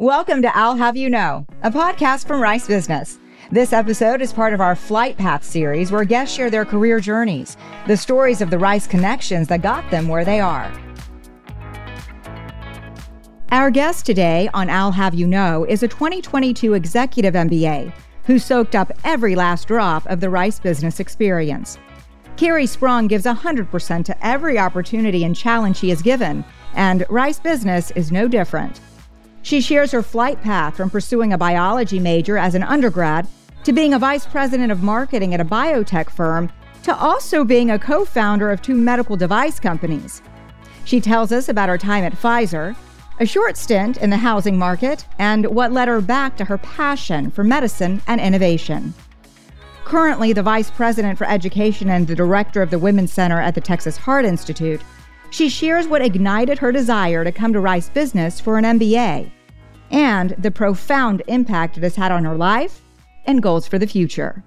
Welcome to Owl Have You Know, a podcast from Rice Business. This episode is part of our Flight Path series where guests share their career journeys, the stories of the Rice connections that got them where they are. Our guest today on Owl Have You Know is a 2022 executive MBA who soaked up every last drop of the Rice business experience. Keri Sprung gives 100% to every opportunity and challenge she is given, and Rice Business is no different. She shares her flight path from pursuing a biology major as an undergrad to being a vice president of marketing at a biotech firm to also being a co founder of two medical device companies. She tells us about her time at Pfizer, a short stint in the housing market, and what led her back to her passion for medicine and innovation. Currently, the vice president for education and the director of the Women's Center at the Texas Heart Institute, she shares what ignited her desire to come to Rice Business for an MBA and the profound impact it has had on her life and goals for the future.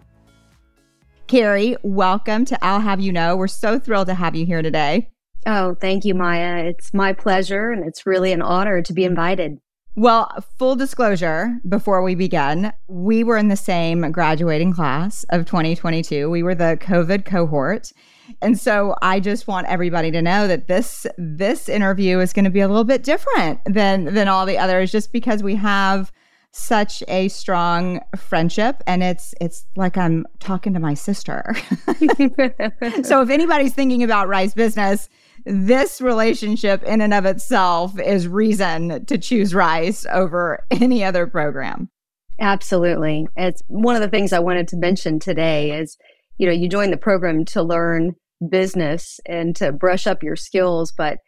Keri, welcome to Owl Have You Know. We're so thrilled to have you here today. Oh, thank you, Maya. It's my pleasure, and it's really an honor to be invited. Well, full disclosure before we begin, we were in the same graduating class of 2022. We were the COVID cohort. And so I just want everybody to know that this this interview is going to be a little bit different than than all the others just because we have such a strong friendship and it's it's like I'm talking to my sister. so if anybody's thinking about Rice business, this relationship in and of itself is reason to choose Rice over any other program. Absolutely. It's one of the things I wanted to mention today is, you know, you join the program to learn business and to brush up your skills, but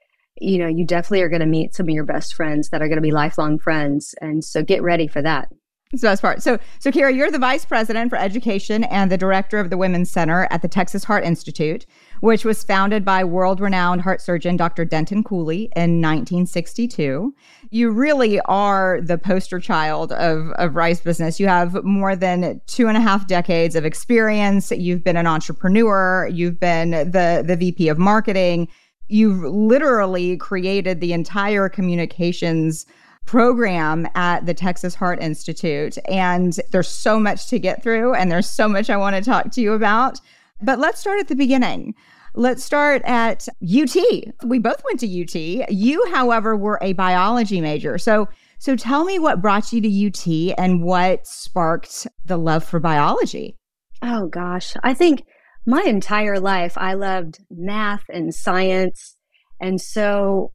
you know, you definitely are going to meet some of your best friends that are going to be lifelong friends. And so get ready for that. That's the best part. So, so Keri, you're the vice president for education and the director of the Women's Center at the Texas Heart Institute, which was founded by world-renowned heart surgeon Dr. Denton Cooley in 1962. You really are the poster child of, of Rice business. You have more than two and a half decades of experience. You've been an entrepreneur. You've been the the VP of marketing. You've literally created the entire communications program at the Texas Heart Institute. And there's so much to get through, and there's so much I want to talk to you about. But let's start at the beginning. Let's start at UT. We both went to UT. You, however, were a biology major. So, so tell me what brought you to UT and what sparked the love for biology. Oh gosh, I think my entire life I loved math and science. And so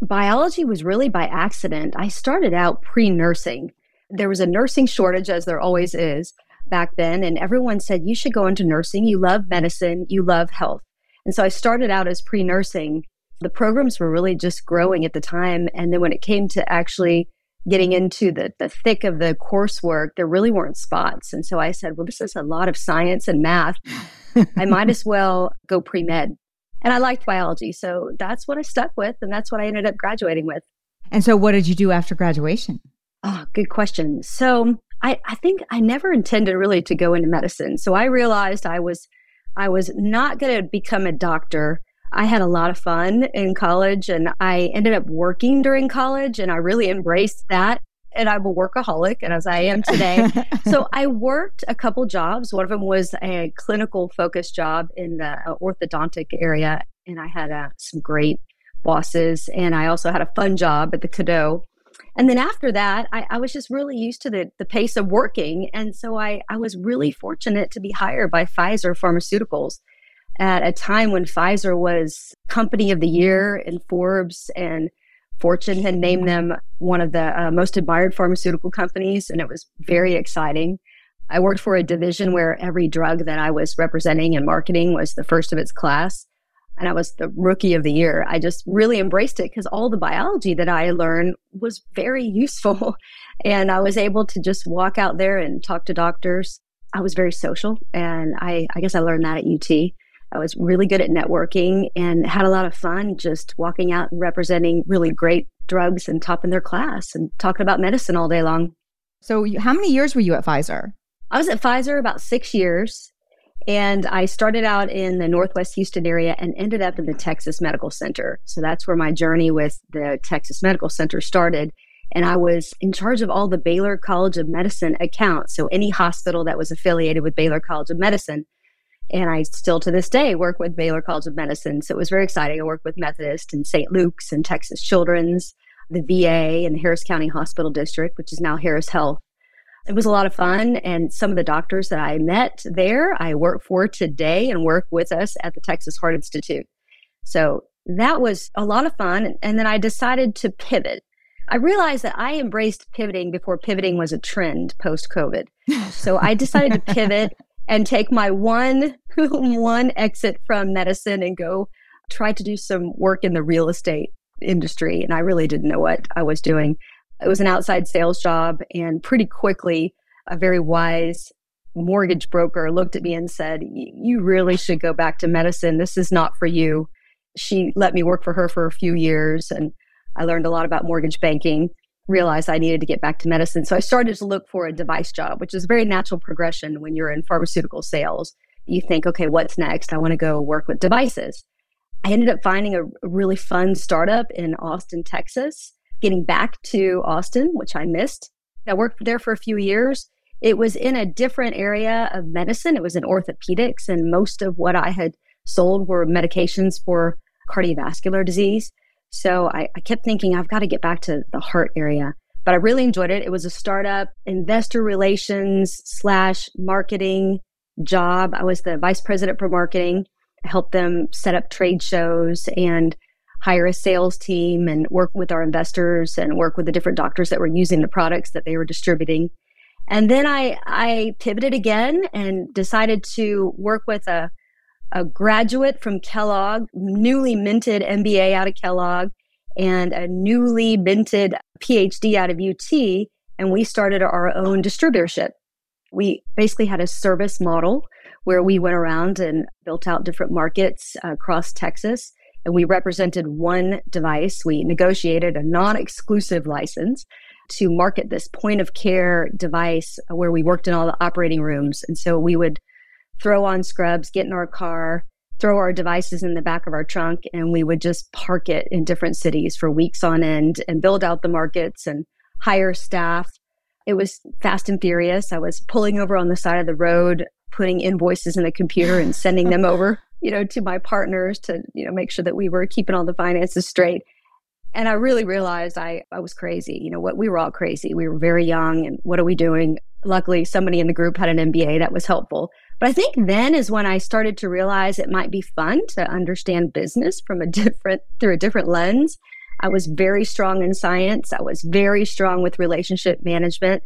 biology was really by accident. I started out pre nursing. There was a nursing shortage, as there always is back then, and everyone said, You should go into nursing. You love medicine, you love health. And so I started out as pre nursing. The programs were really just growing at the time. And then when it came to actually getting into the, the thick of the coursework, there really weren't spots. And so I said, Well, this is a lot of science and math. I might as well go pre med. And I liked biology. So that's what I stuck with. And that's what I ended up graduating with. And so, what did you do after graduation? Oh, good question. So, I, I think I never intended really to go into medicine. So, I realized I was I was not going to become a doctor. I had a lot of fun in college and I ended up working during college and I really embraced that and I'm a workaholic, and as I am today. so I worked a couple jobs. One of them was a clinical focused job in the uh, orthodontic area, and I had uh, some great bosses. And I also had a fun job at the Cadeau. And then after that, I, I was just really used to the, the pace of working. And so I, I was really fortunate to be hired by Pfizer Pharmaceuticals at a time when Pfizer was company of the year in Forbes and Fortune had named them one of the uh, most admired pharmaceutical companies, and it was very exciting. I worked for a division where every drug that I was representing and marketing was the first of its class. And I was the rookie of the year. I just really embraced it because all the biology that I learned was very useful. and I was able to just walk out there and talk to doctors. I was very social. And I, I guess I learned that at UT. I was really good at networking and had a lot of fun just walking out and representing really great drugs and topping their class and talking about medicine all day long. So, how many years were you at Pfizer? I was at Pfizer about six years. And I started out in the Northwest Houston area and ended up in the Texas Medical Center. So that's where my journey with the Texas Medical Center started. And I was in charge of all the Baylor College of Medicine accounts. So any hospital that was affiliated with Baylor College of Medicine. And I still to this day work with Baylor College of Medicine. So it was very exciting. I worked with Methodist and St. Luke's and Texas Children's, the VA and the Harris County Hospital District, which is now Harris Health. It was a lot of fun. And some of the doctors that I met there, I work for today and work with us at the Texas Heart Institute. So that was a lot of fun. And then I decided to pivot. I realized that I embraced pivoting before pivoting was a trend post COVID. So I decided to pivot and take my one one exit from medicine and go try to do some work in the real estate industry and I really didn't know what I was doing. It was an outside sales job and pretty quickly a very wise mortgage broker looked at me and said, "You really should go back to medicine. This is not for you." She let me work for her for a few years and I learned a lot about mortgage banking, realized I needed to get back to medicine. So I started to look for a device job, which is a very natural progression when you're in pharmaceutical sales. You think, okay, what's next? I want to go work with devices. I ended up finding a really fun startup in Austin, Texas, getting back to Austin, which I missed. I worked there for a few years. It was in a different area of medicine. It was in orthopedics, and most of what I had sold were medications for cardiovascular disease. So I, I kept thinking, I've got to get back to the heart area. But I really enjoyed it. It was a startup, investor relations slash marketing job. I was the vice president for marketing, I helped them set up trade shows and hire a sales team and work with our investors and work with the different doctors that were using the products that they were distributing. And then I, I pivoted again and decided to work with a a graduate from Kellogg, newly minted MBA out of Kellogg, and a newly minted PhD out of UT. And we started our own distributorship. We basically had a service model where we went around and built out different markets across Texas. And we represented one device. We negotiated a non exclusive license to market this point of care device where we worked in all the operating rooms. And so we would throw on scrubs, get in our car, throw our devices in the back of our trunk, and we would just park it in different cities for weeks on end and build out the markets and hire staff. It was fast and furious. I was pulling over on the side of the road, putting invoices in the computer and sending them over, you know, to my partners to, you know, make sure that we were keeping all the finances straight. And I really realized I, I was crazy. You know, what we were all crazy. We were very young and what are we doing? Luckily, somebody in the group had an MBA that was helpful. But I think then is when I started to realize it might be fun to understand business from a different through a different lens. I was very strong in science. I was very strong with relationship management,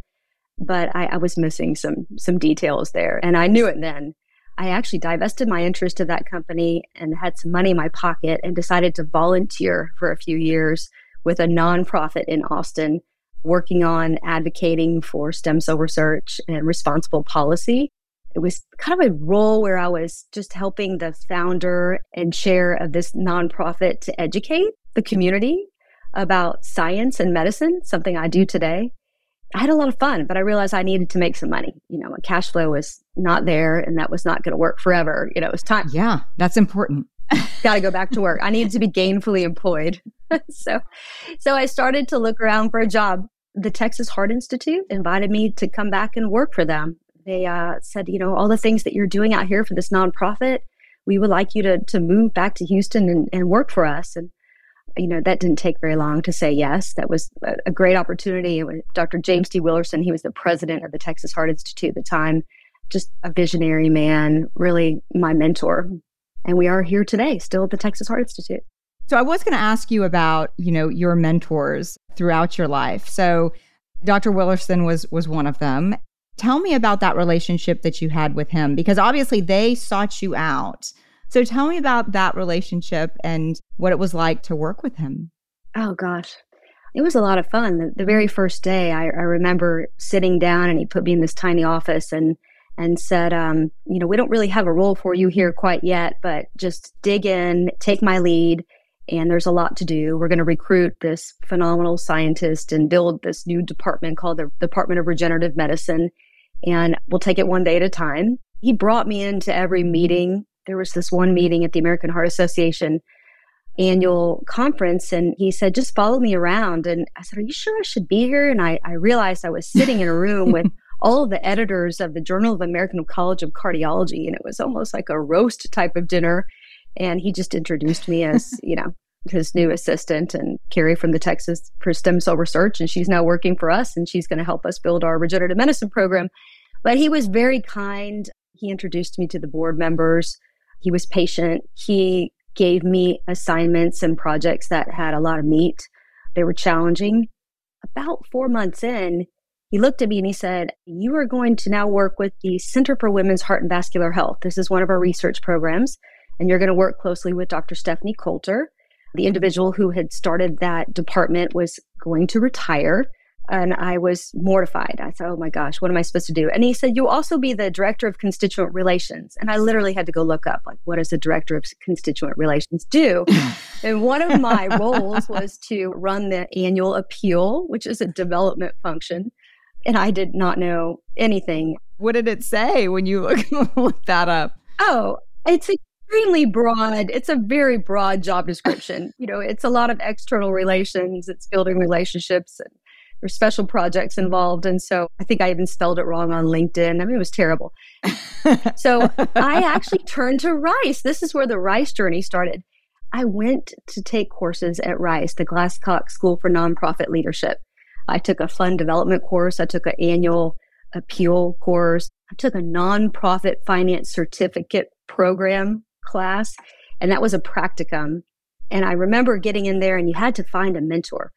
but I, I was missing some some details there, and I knew it then. I actually divested my interest of that company and had some money in my pocket and decided to volunteer for a few years with a nonprofit in Austin working on advocating for stem cell research and responsible policy it was kind of a role where I was just helping the founder and chair of this nonprofit to educate the community about science and medicine, something I do today. I had a lot of fun, but I realized I needed to make some money. You know, my cash flow was not there and that was not going to work forever. You know, it was time. Yeah, that's important. Got to go back to work. I needed to be gainfully employed. so so I started to look around for a job. The Texas Heart Institute invited me to come back and work for them they uh, said, you know, all the things that you're doing out here for this nonprofit, we would like you to to move back to Houston and, and work for us. And you know, that didn't take very long to say yes. That was a, great opportunity. Dr. James D. Willerson, he was the president of the Texas Heart Institute at the time, just a visionary man, really my mentor. And we are here today, still at the Texas Heart Institute. So I was going to ask you about, you know, your mentors throughout your life. So Dr. Willerson was was one of them. Tell me about that relationship that you had with him because obviously they sought you out. So tell me about that relationship and what it was like to work with him. Oh, gosh. It was a lot of fun. The, the very first day, I, I, remember sitting down and he put me in this tiny office and and said, um, you know, we don't really have a role for you here quite yet, but just dig in, take my lead, and there's a lot to do. We're going to recruit this phenomenal scientist and build this new department called the Department of Regenerative Medicine and we'll take it one day at a time. He brought me into every meeting. There was this one meeting at the American Heart Association. annual conference and he said, just follow me around. And I said, Are you sure I should be here? And I, I realized I was sitting in a room with all of the editors of the Journal of American College of Cardiology. And it was almost like a roast type of dinner. And he just introduced me as, you know, his new assistant and Keri from the Texans for Stem Cell Research. And she's now working for us and she's going to help us build our regenerative medicine program. But he was very kind. He introduced me to the board members. He was patient. He gave me assignments and projects that had a lot of meat. They were challenging. About four months in, he looked at me and he said, You are going to now work with the Center for Women's Heart and Vascular Health. This is one of our research programs. And you're going to work closely with Dr. Stephanie Coulter. The individual who had started that department was going to retire and I was mortified. I thought, oh my gosh, what am I supposed to do? And he said, you'll also be the director of constituent relations. And I literally had to go look up, like, what does the director of constituent relations do? and one of my roles was to run the annual appeal, which is a development function. And I did not know anything. What did it say when you look, look that up? Oh, it's extremely broad. It's a very broad job description. you know, it's a lot of external relations, it's building relationships and there's special projects involved. And so I think I even spelled it wrong on LinkedIn. I mean, it was terrible. so I actually turned to Rice. This is where the Rice journey started. I went to take courses at Rice, the Glasscock School for Nonprofit Leadership. I took a fund development course. I took an annual appeal course. I took a nonprofit finance certificate program class, and that was a practicum. And I remember getting in there, and you had to find a mentor.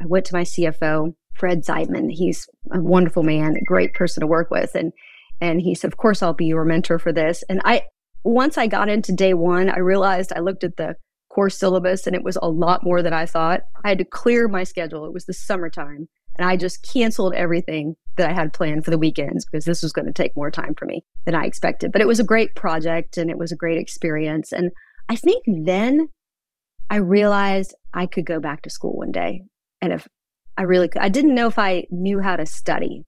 I went to my CFO Fred Zeitman. He's a wonderful man, a great person to work with. And and he said, Of course I'll be your mentor for this. And I once I got into day one, I realized I looked at the course syllabus and it was a lot more than I thought. I had to clear my schedule. It was the summertime. And I just canceled everything that I had planned for the weekends because this was going to take more time for me than I expected. But it was a great project and it was a great experience. And I think then I realized I could go back to school one day. And if I really I didn't know if I knew how to study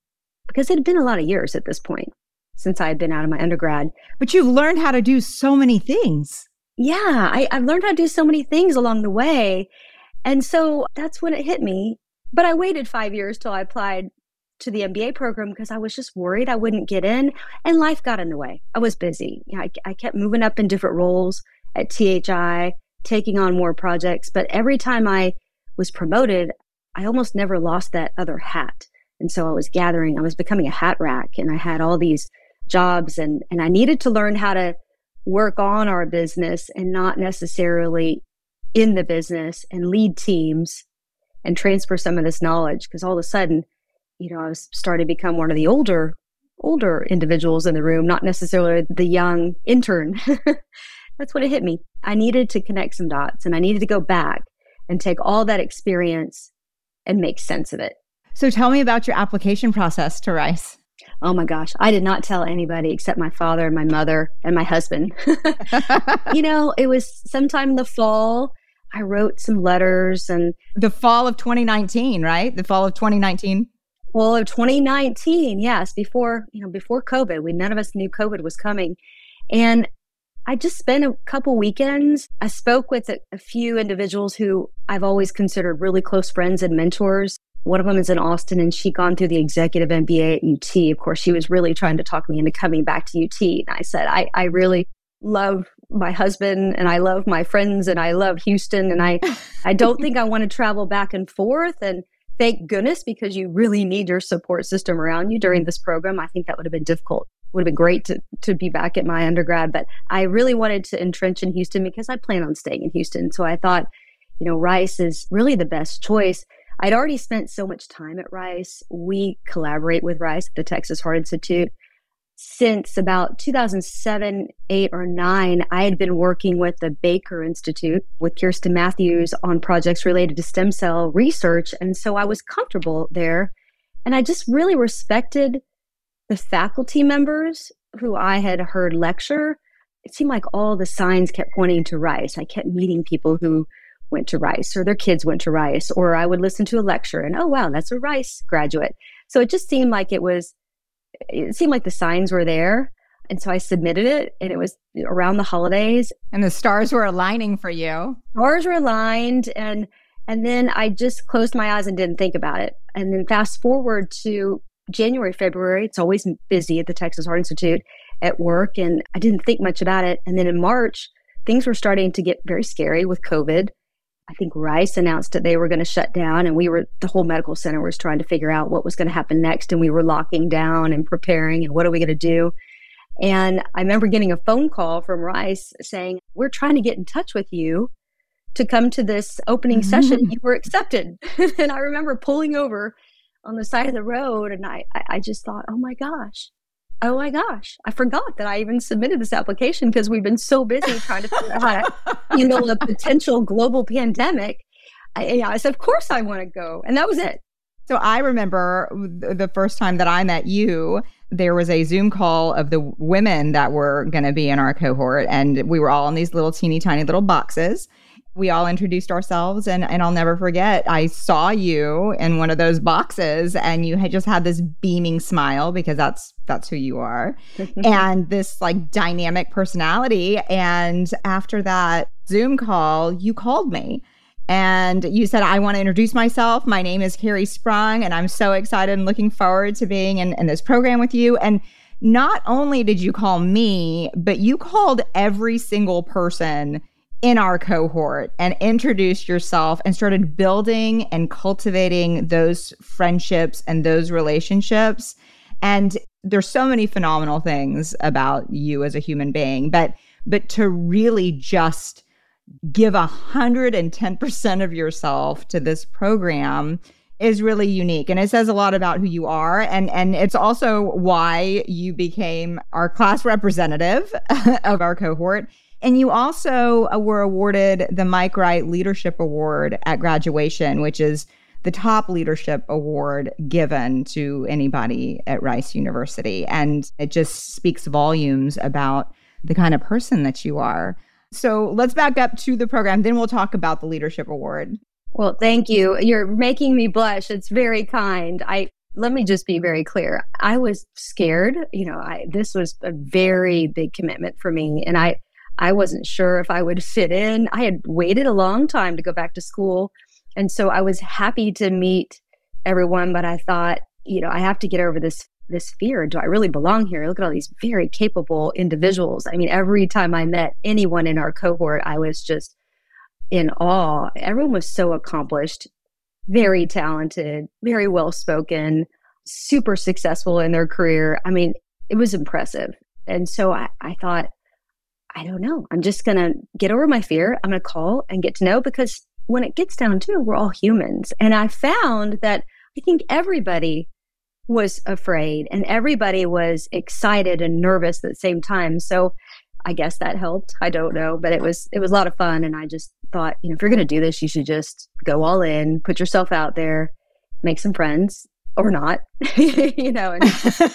because it had been a lot of years at this point since I had been out of my undergrad. But you've learned how to do so many things. Yeah, I, I've learned how to do so many things along the way. And so that's when it hit me. But I waited five years till I applied to the MBA program because I was just worried I wouldn't get in and life got in the way. I was busy. You know, I, I kept moving up in different roles at THI, taking on more projects. But every time I was promoted, I almost never lost that other hat. And so I was gathering, I was becoming a hat rack and I had all these jobs and, and I needed to learn how to work on our business and not necessarily in the business and lead teams and transfer some of this knowledge because all of a sudden, you know, I was starting to become one of the older older individuals in the room, not necessarily the young intern. That's what it hit me. I needed to connect some dots and I needed to go back and take all that experience and make sense of it. So tell me about your application process to Rice. Oh my gosh, I did not tell anybody except my father and my mother and my husband. you know, it was sometime in the fall. I wrote some letters and the fall of 2019, right? The fall of 2019. Fall of 2019, yes, before, you know, before COVID. We none of us knew COVID was coming. And I just spent a couple weekends. I spoke with a, a, few individuals who I've always considered really close friends and mentors. One of them is in Austin, and she'd gone through the executive MBA at UT. Of course, she was really trying to talk me into coming back to UT. And I said, I, I really love my husband and I love my friends and I love Houston. And I, I don't think I want to travel back and forth. And thank goodness, because you really need your support system around you during this program. I think that would have been difficult would have been great to, to be back at my undergrad, but I really wanted to entrench in Houston because I plan on staying in Houston. So I thought, you know, Rice is really the best choice. I'd already spent so much time at Rice. We collaborate with Rice, at the Texas Heart Institute. Since about 2007, 8, or 9, I had been working with the Baker Institute with Kirstin Matthews on projects related to stem cell research. And so I was comfortable there. And I just really respected the faculty members who I had heard lecture, it seemed like all the signs kept pointing to Rice. I kept meeting people who went to Rice or their kids went to Rice, or I would listen to a lecture and, oh, wow, that's a Rice graduate. So it just seemed like it was, it seemed like the signs were there. And so I submitted it and it was around the holidays. And the stars were aligning for you. Stars were aligned and and then I just closed my eyes and didn't think about it. And then fast forward to January, February, it's always busy at the Texas Heart Institute at work and I didn't think much about it. And then in March, things were starting to get very scary with COVID. I think Rice announced that they were going to shut down, and we were, the whole medical center was trying to figure out what was going to happen next. And we were locking down and preparing, and what are we going to do? And I remember getting a phone call from Rice saying, We're trying to get in touch with you to come to this opening mm-hmm. session. You were accepted. and I remember pulling over on the side of the road, and I, I just thought, Oh my gosh, oh my gosh, I forgot that I even submitted this application because we've been so busy trying to figure out how the potential global pandemic. I, I said, of course I want to go. And that was it. So I remember the first time that I met you, there was a Zoom call of the women that were going to be in our cohort. And we were all in these little teeny tiny little boxes we all introduced ourselves and, and I'll never forget I saw you in one of those boxes and you had just had this beaming smile because that's that's who you are and this like dynamic personality and after that Zoom call you called me and you said I want to introduce myself. My name is Keri Sprung and I'm so excited and looking forward to being in, in this program with you. And not only did you call me but you called every single person in our cohort and introduced yourself and started building and cultivating those friendships and those relationships. And there's so many phenomenal things about you as a human being, but but to really just give a hundred and ten percent of yourself to this program is really unique. And it says a lot about who you are. And and it's also why you became our class representative of our cohort and you also uh, were awarded the Mike Wright Leadership Award at graduation, which is the top leadership award given to anybody at Rice University. And it just speaks volumes about the kind of person that you are. So let's back up to the program, then we'll talk about the leadership award. Well, thank you. You're making me blush. It's very kind. I let me just be very clear. I was scared. You know, I this was a very big commitment for me and I I wasn't sure if I would fit in. I had waited a long time to go back to school. And so I was happy to meet everyone, but I thought, you know, I have to get over this this fear. Do I really belong here? Look at all these very capable individuals. I mean, every time I met anyone in our cohort, I was just in awe. Everyone was so accomplished, very talented, very well spoken, super successful in their career. I mean, it was impressive. And so I, I thought, I don't know. I'm just going to get over my fear. I'm going to call and get to know because when it gets down to it, we're all humans. And I found that I think everybody was afraid and everybody was excited and nervous at the same time. So I guess that helped. I don't know, but it was it was a lot of fun and I just thought, you know, if you're going to do this, you should just go all in, put yourself out there, make some friends or not, you know. And-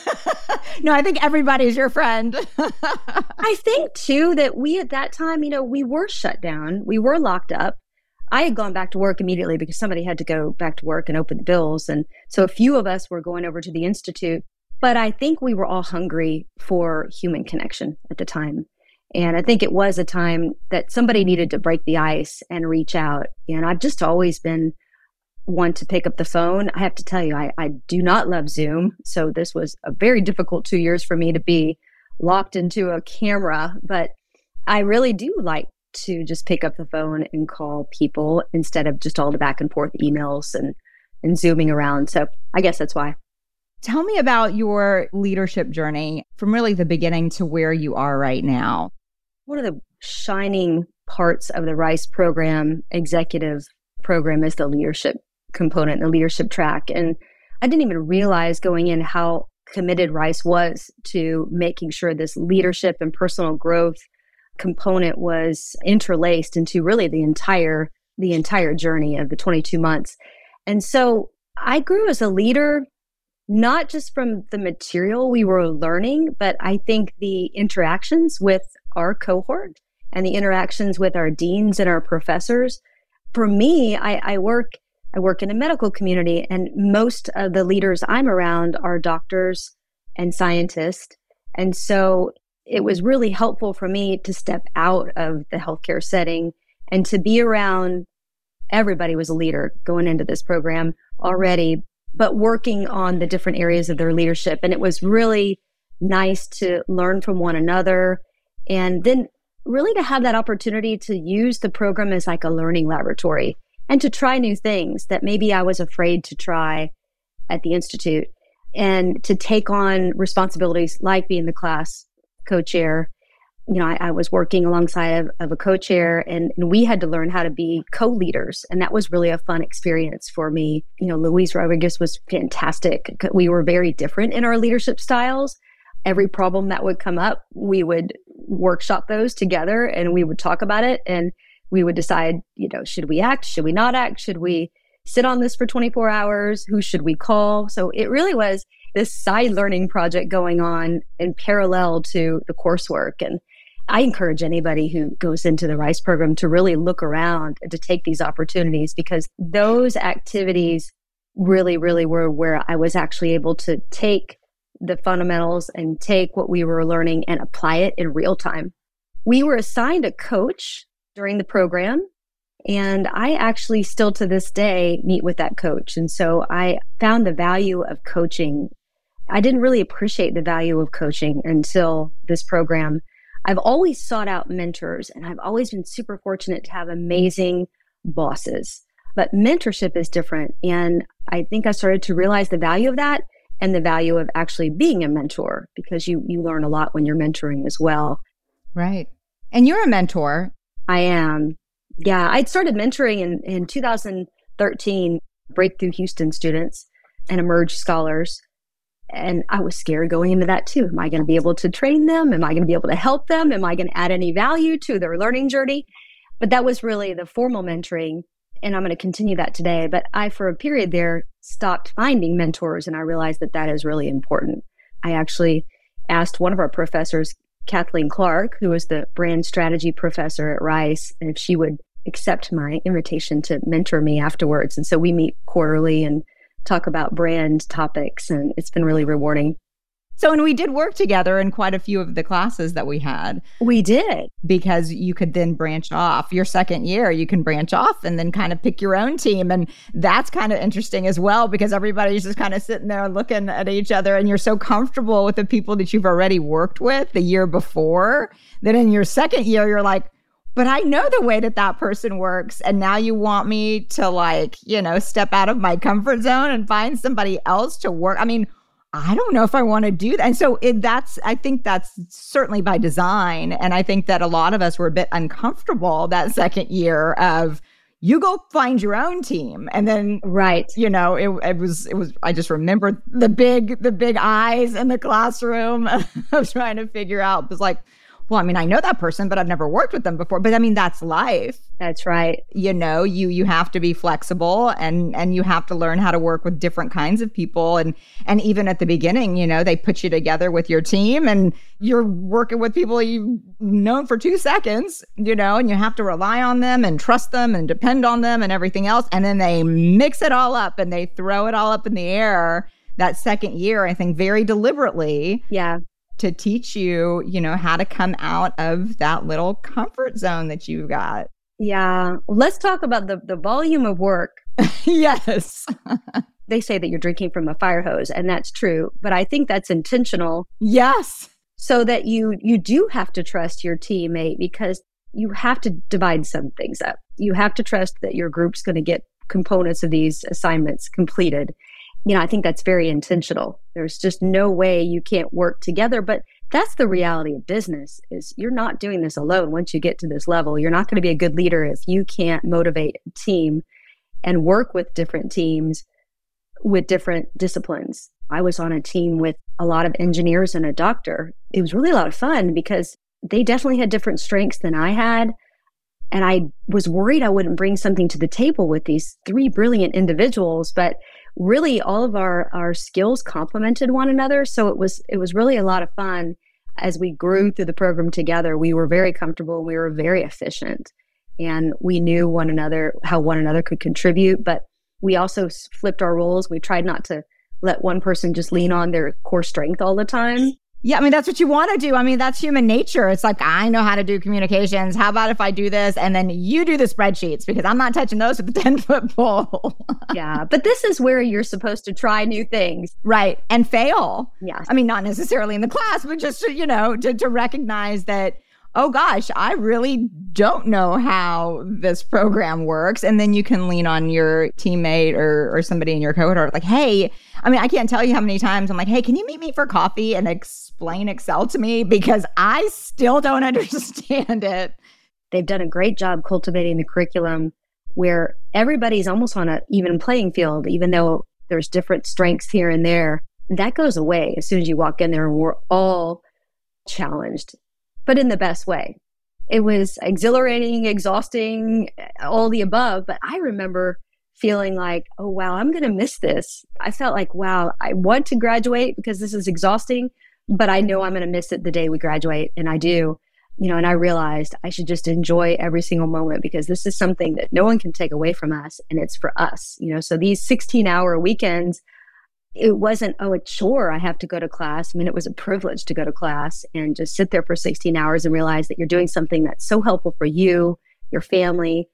no, I think everybody's your friend. I think too that we at that time, you know, we were shut down, we were locked up. I had gone back to work immediately because somebody had to go back to work and open the bills. And so a few of us were going over to the Institute. But I think we were all hungry for human connection at the time. And I think it was a time that somebody needed to break the ice and reach out. And I've just always been want to pick up the phone. I have to tell you, I, I do not love Zoom. So this was a very difficult two years for me to be locked into a camera. But I really do like to just pick up the phone and call people instead of just all the back and forth emails and, and zooming around. So I guess that's why. Tell me about your leadership journey from really the beginning to where you are right now. One of the shining parts of the RICE program executive program is the leadership component, in the leadership track. And I didn't even realize going in how committed Rice was to making sure this leadership and personal growth component was interlaced into really the entire the entire journey of the 22 months. And so I grew as a leader not just from the material we were learning, but I think the interactions with our cohort and the interactions with our deans and our professors. For me, I, I work I work in a medical community, and most of the leaders I'm around are doctors and scientists. And so it was really helpful for me to step out of the healthcare setting and to be around everybody was a leader going into this program already, but working on the different areas of their leadership. And it was really nice to learn from one another and then really to have that opportunity to use the program as like a learning laboratory and to try new things that maybe I was afraid to try at the Institute and to take on responsibilities like being the class co-chair you know, I, I, was working alongside of, of a co-chair and, and, we had to learn how to be co-leaders. And that was really a fun experience for me. You know, Luis Rodriguez was fantastic. We were very different in our leadership styles. Every problem that would come up, we would workshop those together and we would talk about it and we would decide, you know, should we act? Should we not act? Should we sit on this for 24 hours? Who should we call? So it really was this side learning project going on in parallel to the coursework. And I encourage anybody who goes into the RICE program to really look around and to take these opportunities because those activities really, really were where I was actually able to take the fundamentals and take what we were learning and apply it in real time. We were assigned a coach during the program. And I actually still to this day meet with that coach. And so I found the value of coaching. I didn't really appreciate the value of coaching until this program I've always sought out mentors and I've always been super fortunate to have amazing bosses. But mentorship is different. And I think I started to realize the value of that and the value of actually being a mentor because you you learn a lot when you're mentoring as well. Right. And you're a mentor. I am. Yeah, I started mentoring in in 2013 Breakthrough Houston students and emerge scholars and I was scared going into that too. Am I going to be able to train them? Am I going to be able to help them? Am I going to add any value to their learning journey? But that was really the formal mentoring. And I'm going to continue that today. But I, for a period there, stopped finding mentors. And I realized that that is really important. I actually asked one of our professors, Kathleen Clark, who was the brand strategy professor at Rice, and if she would accept my invitation to mentor me afterwards. And so we meet quarterly and talk about brand topics, and it's been really rewarding. So, and we did work together in quite a few of the classes that we had. We did. Because you could then branch off. Your second year, you can branch off and then kind of pick your own team. And that's kind of interesting as well because everybody's just kind of sitting there looking at each other and you're so comfortable with the people that you've already worked with the year before that in your second year, you're like, but I know the way that that person works. And now you want me to, like, you know, step out of my comfort zone and find somebody else to work. I mean, I don't know if I want to do that. And so it, that's, I think that's certainly by design. And I think that a lot of us were a bit uncomfortable that second year of, you go find your own team and then right you know it, it was it was i just remember the big the big eyes in the classroom of trying to figure out was like well, I mean, I know that person, but I've never worked with them before. But I mean, that's life. That's right. You know, you you have to be flexible and and you have to learn how to work with different kinds of people. And and even at the beginning, you know, they put you together with your team and you're working with people you've known for two seconds, you know, and you have to rely on them and trust them and depend on them and everything else. And then they mix it all up and they throw it all up in the air that second year, I think very deliberately. Yeah to teach you, you know, how to come out of that little comfort zone that you've got. Yeah. Let's talk about the, the volume of work. yes. they say that you're drinking from a fire hose, and that's true, but I think that's intentional. Yes. So that you you do have to trust your teammate because you have to divide some things up. You have to trust that your group's going to get components of these assignments completed you know, I think that's very intentional. There's just no way you can't work together, but that's the reality of business is you're not doing this alone once you get to this level. You're not going to be a good leader if you can't motivate a team and work with different teams with different disciplines. I was on a team with a lot of engineers and a doctor. It was really a lot of fun because they definitely had different strengths than I had. And I was worried I wouldn't bring something to the table with these three brilliant individuals, but really all of our our skills complemented one another. So it was it was really a lot of fun. As we grew through the program together we were very comfortable we were very efficient. And we knew one another how one another could contribute but we also flipped our roles. We tried not to let one person just lean on their core strength all the time Yeah, I mean, that's what you want to do. I mean, that's human nature. It's like, I know how to do communications. How about if I do this and then you do the spreadsheets because I'm not touching those with the 10 foot pole. yeah, but this is where you're supposed to try new things. Right. And fail. Yeah. I mean, not necessarily in the class, but just, to, you know, to, to recognize that oh gosh, I really don't know how this program works. And then you can lean on your teammate or, or somebody in your cohort, like, hey, I mean, I can't tell you how many times I'm like, hey, can you meet me for coffee and explain Excel to me? Because I still don't understand it. They've done a great job cultivating the curriculum where everybody's almost on an even playing field, even though there's different strengths here and there. That goes away as soon as you walk in there and we're all challenged but in the best way. It was exhilarating, exhausting, all the above. But I remember feeling like, oh, wow, I'm going to miss this. I felt like, wow, I want to graduate because this is exhausting, but I know I'm going to miss it the day we graduate. And I do, you know, and I realized I should just enjoy every single moment because this is something that no one can take away from us and it's for us, you know. So these 16 hour weekends, it wasn't, oh, a chore. I have to go to class. I mean, it was a privilege to go to class and just sit there for 16 hours and realize that you're doing something that's so helpful for you, your family,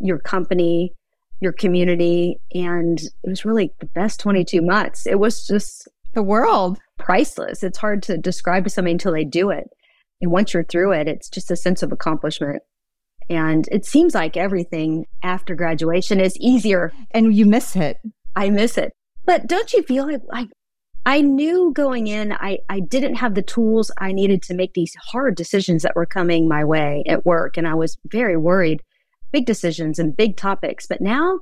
your company, your community. And it was really the best 22 months. It was just the world priceless. It's hard to describe to somebody until they do it. And once you're through it, it's just a sense of accomplishment. And it seems like everything after graduation is easier. And you miss it. I miss it. But don't you feel like, like I knew going in, I, I didn't have the tools I needed to make these hard decisions that were coming my way at work. And I was very worried, big decisions and big topics. But now,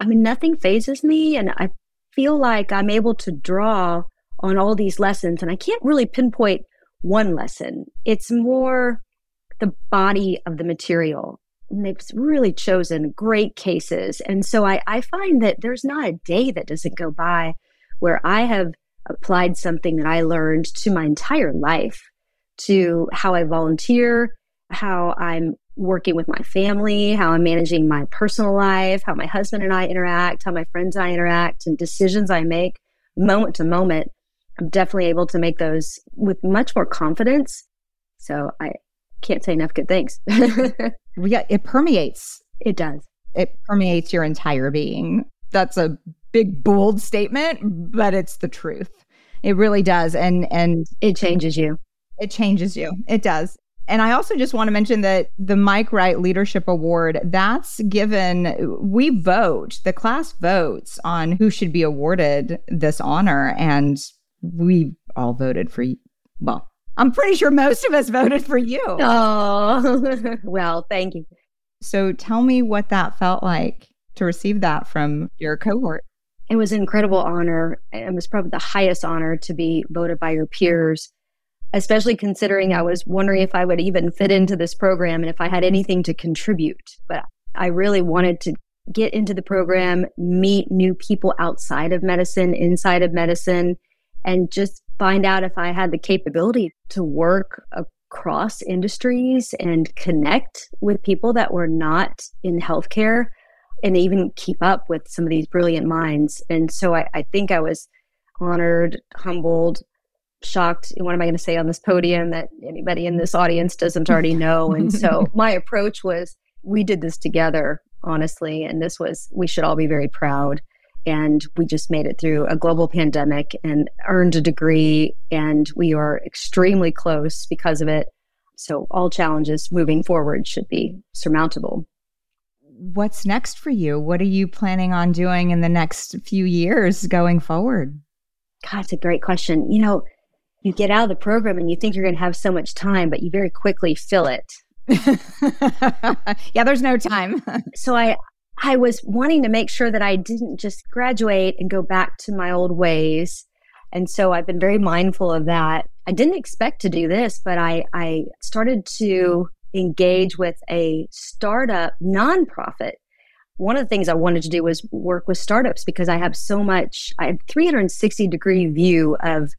I mean, nothing phases me. And I feel like I'm able to draw on all these lessons. And I can't really pinpoint one lesson, it's more the body of the material they've really chosen great cases. And so I, I find that there's not a day that doesn't go by where I have applied something that I learned to my entire life, to how I volunteer, how I'm working with my family, how I'm managing my personal life, how my husband and I interact, how my friends and I interact, and decisions I make moment to moment. I'm definitely able to make those with much more confidence. So I can't say enough good things. yeah, it permeates. It does. It permeates your entire being. That's a big bold statement, but it's the truth. It really does. And and it changes you. It changes you. It does. And I also just want to mention that the Mike Wright Leadership Award, that's given, we vote, the class votes on who should be awarded this honor. And we all voted for, well, I'm pretty sure most of us voted for you. Oh, well, thank you. So tell me what that felt like to receive that from your cohort. It was an incredible honor. It was probably the highest honor to be voted by your peers, especially considering I was wondering if I would even fit into this program and if I had anything to contribute. But I really wanted to get into the program, meet new people outside of medicine, inside of medicine, and just find out if I had the capability to work across industries and connect with people that were not in healthcare and even keep up with some of these brilliant minds. And so I, I think I was honored, humbled, shocked. What am I going to say on this podium that anybody in this audience doesn't already know? And so my approach was we did this together, honestly. And this was, we should all be very proud and we just made it through a global pandemic and earned a degree and we are extremely close because of it. So all challenges moving forward should be surmountable. What's next for you? What are you planning on doing in the next few years going forward? God it's a great question. You know you get out of the program and you think you're going to have so much time but you very quickly fill it. Yeah there's no time. So i I was wanting to make sure that I didn't just graduate and go back to my old ways. And so I've been very mindful of that. I didn't expect to do this, but I, I started to engage with a startup nonprofit. One of the things I wanted to do was work with startups because I have so much, I have 360 degree view of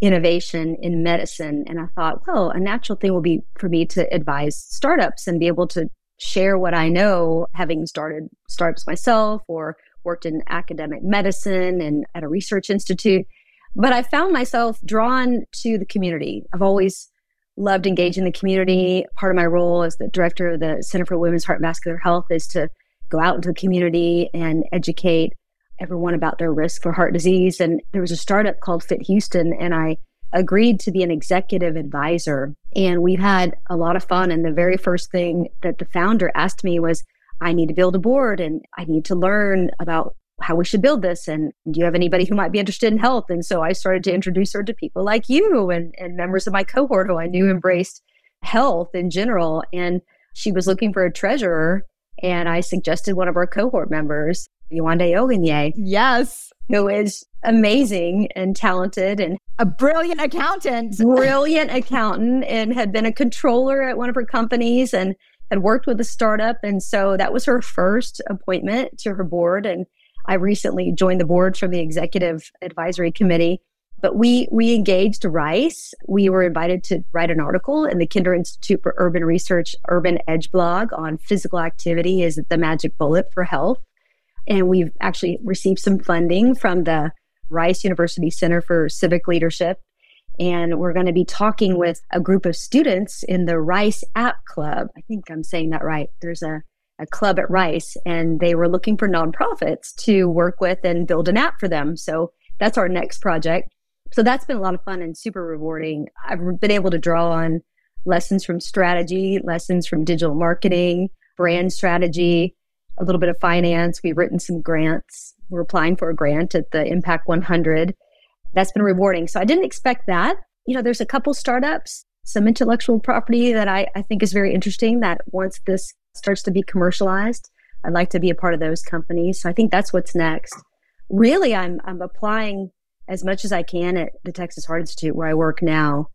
innovation in medicine. And I thought, well, a natural thing will be for me to advise startups and be able to share what I know, having started startups myself or worked in academic medicine and at a research institute. But I found myself drawn to the community. I've always loved engaging the community. Part of my role as the director of the Center for Women's Heart and Vascular Health is to go out into the community and educate everyone about their risk for heart disease. And there was a startup called Fit Houston, and I agreed to be an executive advisor. And we've had a lot of fun. And the very first thing that the founder asked me was, I need to build a board and I need to learn about how we should build this. And do you have anybody who might be interested in health? And so I started to introduce her to people like you and, and members of my cohort who I knew embraced health in general. And she was looking for a treasurer. And I suggested one of our cohort members, Yewande Ogunye. Yes. Who is amazing and talented and a brilliant accountant. brilliant accountant and had been a controller at one of her companies and had worked with a startup. And so that was her first appointment to her board. And I recently joined the board from the executive advisory committee. But we we engaged Rice. We were invited to write an article in the Kinder Institute for Urban Research Urban Edge blog on physical activity is the magic bullet for health. And we've actually received some funding from the Rice University Center for Civic Leadership. And we're going to be talking with a group of students in the Rice App Club. I think I'm saying that right. There's a a club at Rice, and they were looking for nonprofits to work with and build an app for them. So that's our next project. So that's been a lot of fun and super rewarding. I've been able to draw on lessons from strategy, lessons from digital marketing, brand strategy, a little bit of finance. We've written some grants. We're applying for a grant at the Impact 100. That's been rewarding. So I didn't expect that. You know, there's a couple startups, some intellectual property that I, I think is very interesting that once this starts to be commercialized. I'd like to be a part of those companies. So I think that's what's next. Really, I'm I'm applying as much as I can at the Texas Heart Institute where I work now.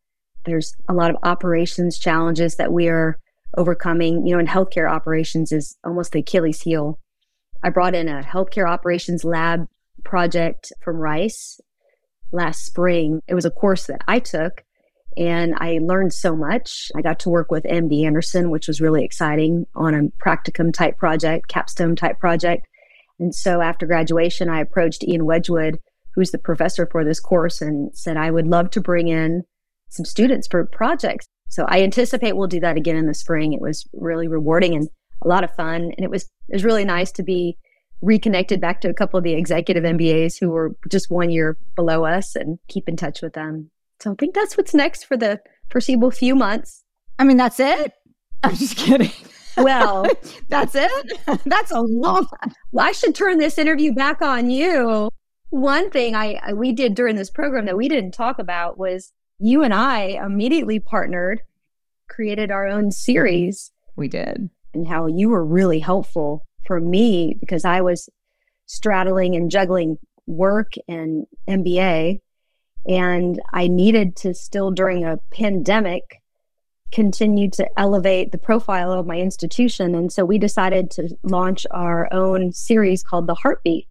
There's a lot of operations challenges that we are overcoming. You know, in healthcare operations is almost the Achilles heel. I brought in a healthcare operations lab project from Rice last spring. It was a course that I took and I learned so much. I got to work with MD Anderson, which was really exciting on a practicum type project, capstone type project. And so after graduation, I approached Ian Wedgwood, who's the professor for this course, and said, I would love to bring in some students for projects. So I anticipate we'll do that again in the spring. It was really rewarding and a lot of fun. And it was, it was really nice to be reconnected back to a couple of the executive MBAs who were just one year below us and keep in touch with them. So I think that's what's next for the foreseeable few months. I mean, that's it. I'm just kidding. Well, that's it. that's a long. Well, I should turn this interview back on you. One thing I, I we did during this program that we didn't talk about was you and I immediately partnered, created our own series. We did, and how you were really helpful for me because I was straddling and juggling work and MBA and I needed to still, during a pandemic, continue to elevate the profile of my institution. And so we decided to launch our own series called The Heartbeat.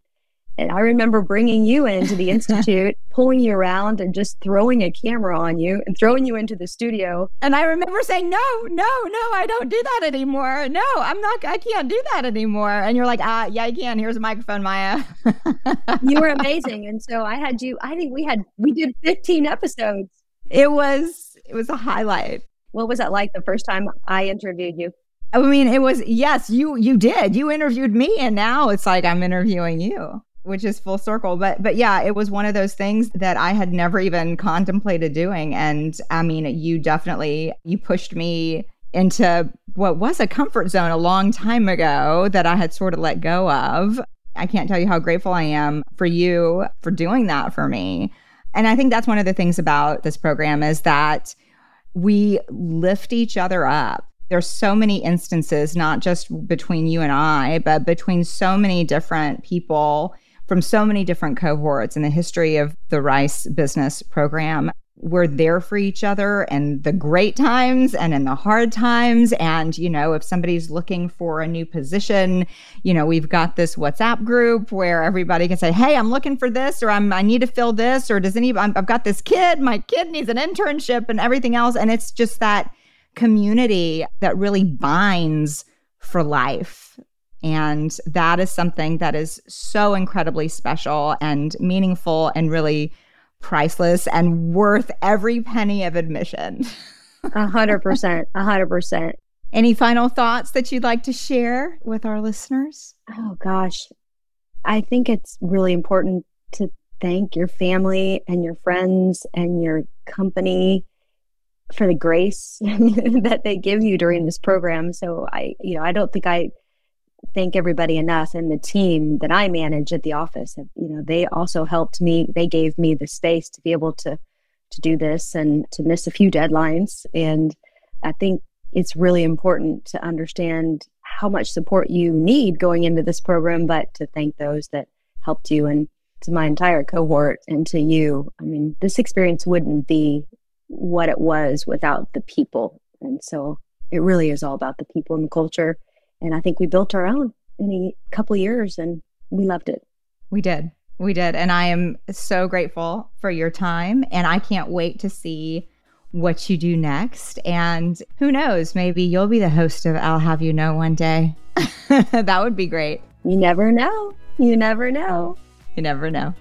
And I remember bringing you into the institute, pulling you around and just throwing a camera on you and throwing you into the studio. And I remember saying, "No, no, no, I don't do that anymore. No, I'm not I can't do that anymore." And you're like, "Ah, yeah, I can. Here's a microphone, Maya." you were amazing. And so I had you I think we had we did 15 episodes. It was it was a highlight. What was that like the first time I interviewed you? I mean, it was yes, you you did. You interviewed me and now it's like I'm interviewing you which is full circle. But but yeah it was one of those things that i had never even contemplated doing. And i mean you definitely you pushed me into what was a comfort zone a long time ago that i had sort of let go of. I can't tell you how grateful i am for you for doing that for me. And i think that's one of the things about this program is that we lift each other up. There's so many instances not just between you and I but between so many different people from so many different cohorts in the history of the Rice Business Program. We're there for each other and the great times and in the hard times. And, you know, if somebody's looking for a new position, you know, we've got this WhatsApp group where everybody can say, Hey, I'm looking for this, or I'm, I need to fill this, or does anybody, I've got this kid, my kid needs an internship and everything else. And it's just that community that really binds for life and that is something that is so incredibly special and meaningful and really priceless and worth every penny of admission. A hundred percent. A hundred percent. Any final thoughts that you'd like to share with our listeners? Oh gosh. I think it's really important to thank your family and your friends and your company for the grace that they give you during this program. So I, you know, I don't think I thank everybody enough and the team that I manage at the office. You know, they also helped me. They gave me the space to be able to to do this and to miss a few deadlines. And I think it's really important to understand how much support you need going into this program, but to thank those that helped you and to my entire cohort and to you. I mean, this experience wouldn't be what it was without the people. And so it really is all about the people and the culture. And I think we built our own in a couple years and we loved it. We did. We did. And I am so grateful for your time. And I can't wait to see what you do next. And who knows, maybe you'll be the host of Owl Have You Know one day. that would be great. You never know. You never know. You never know.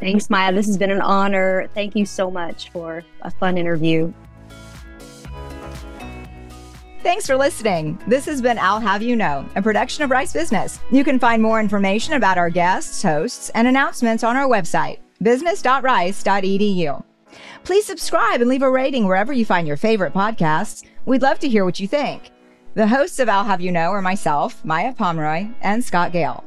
Thanks, Maya. This has been an honor. Thank you so much for a fun interview. Thanks for listening. This has been Owl Have You Know, a production of Rice Business. You can find more information about our guests, hosts, and announcements on our website, business.rice.edu. Please subscribe and leave a rating wherever you find your favorite podcasts. We'd love to hear what you think. The hosts of Owl Have You Know are myself, Maya Pomroy, and Scott Gale.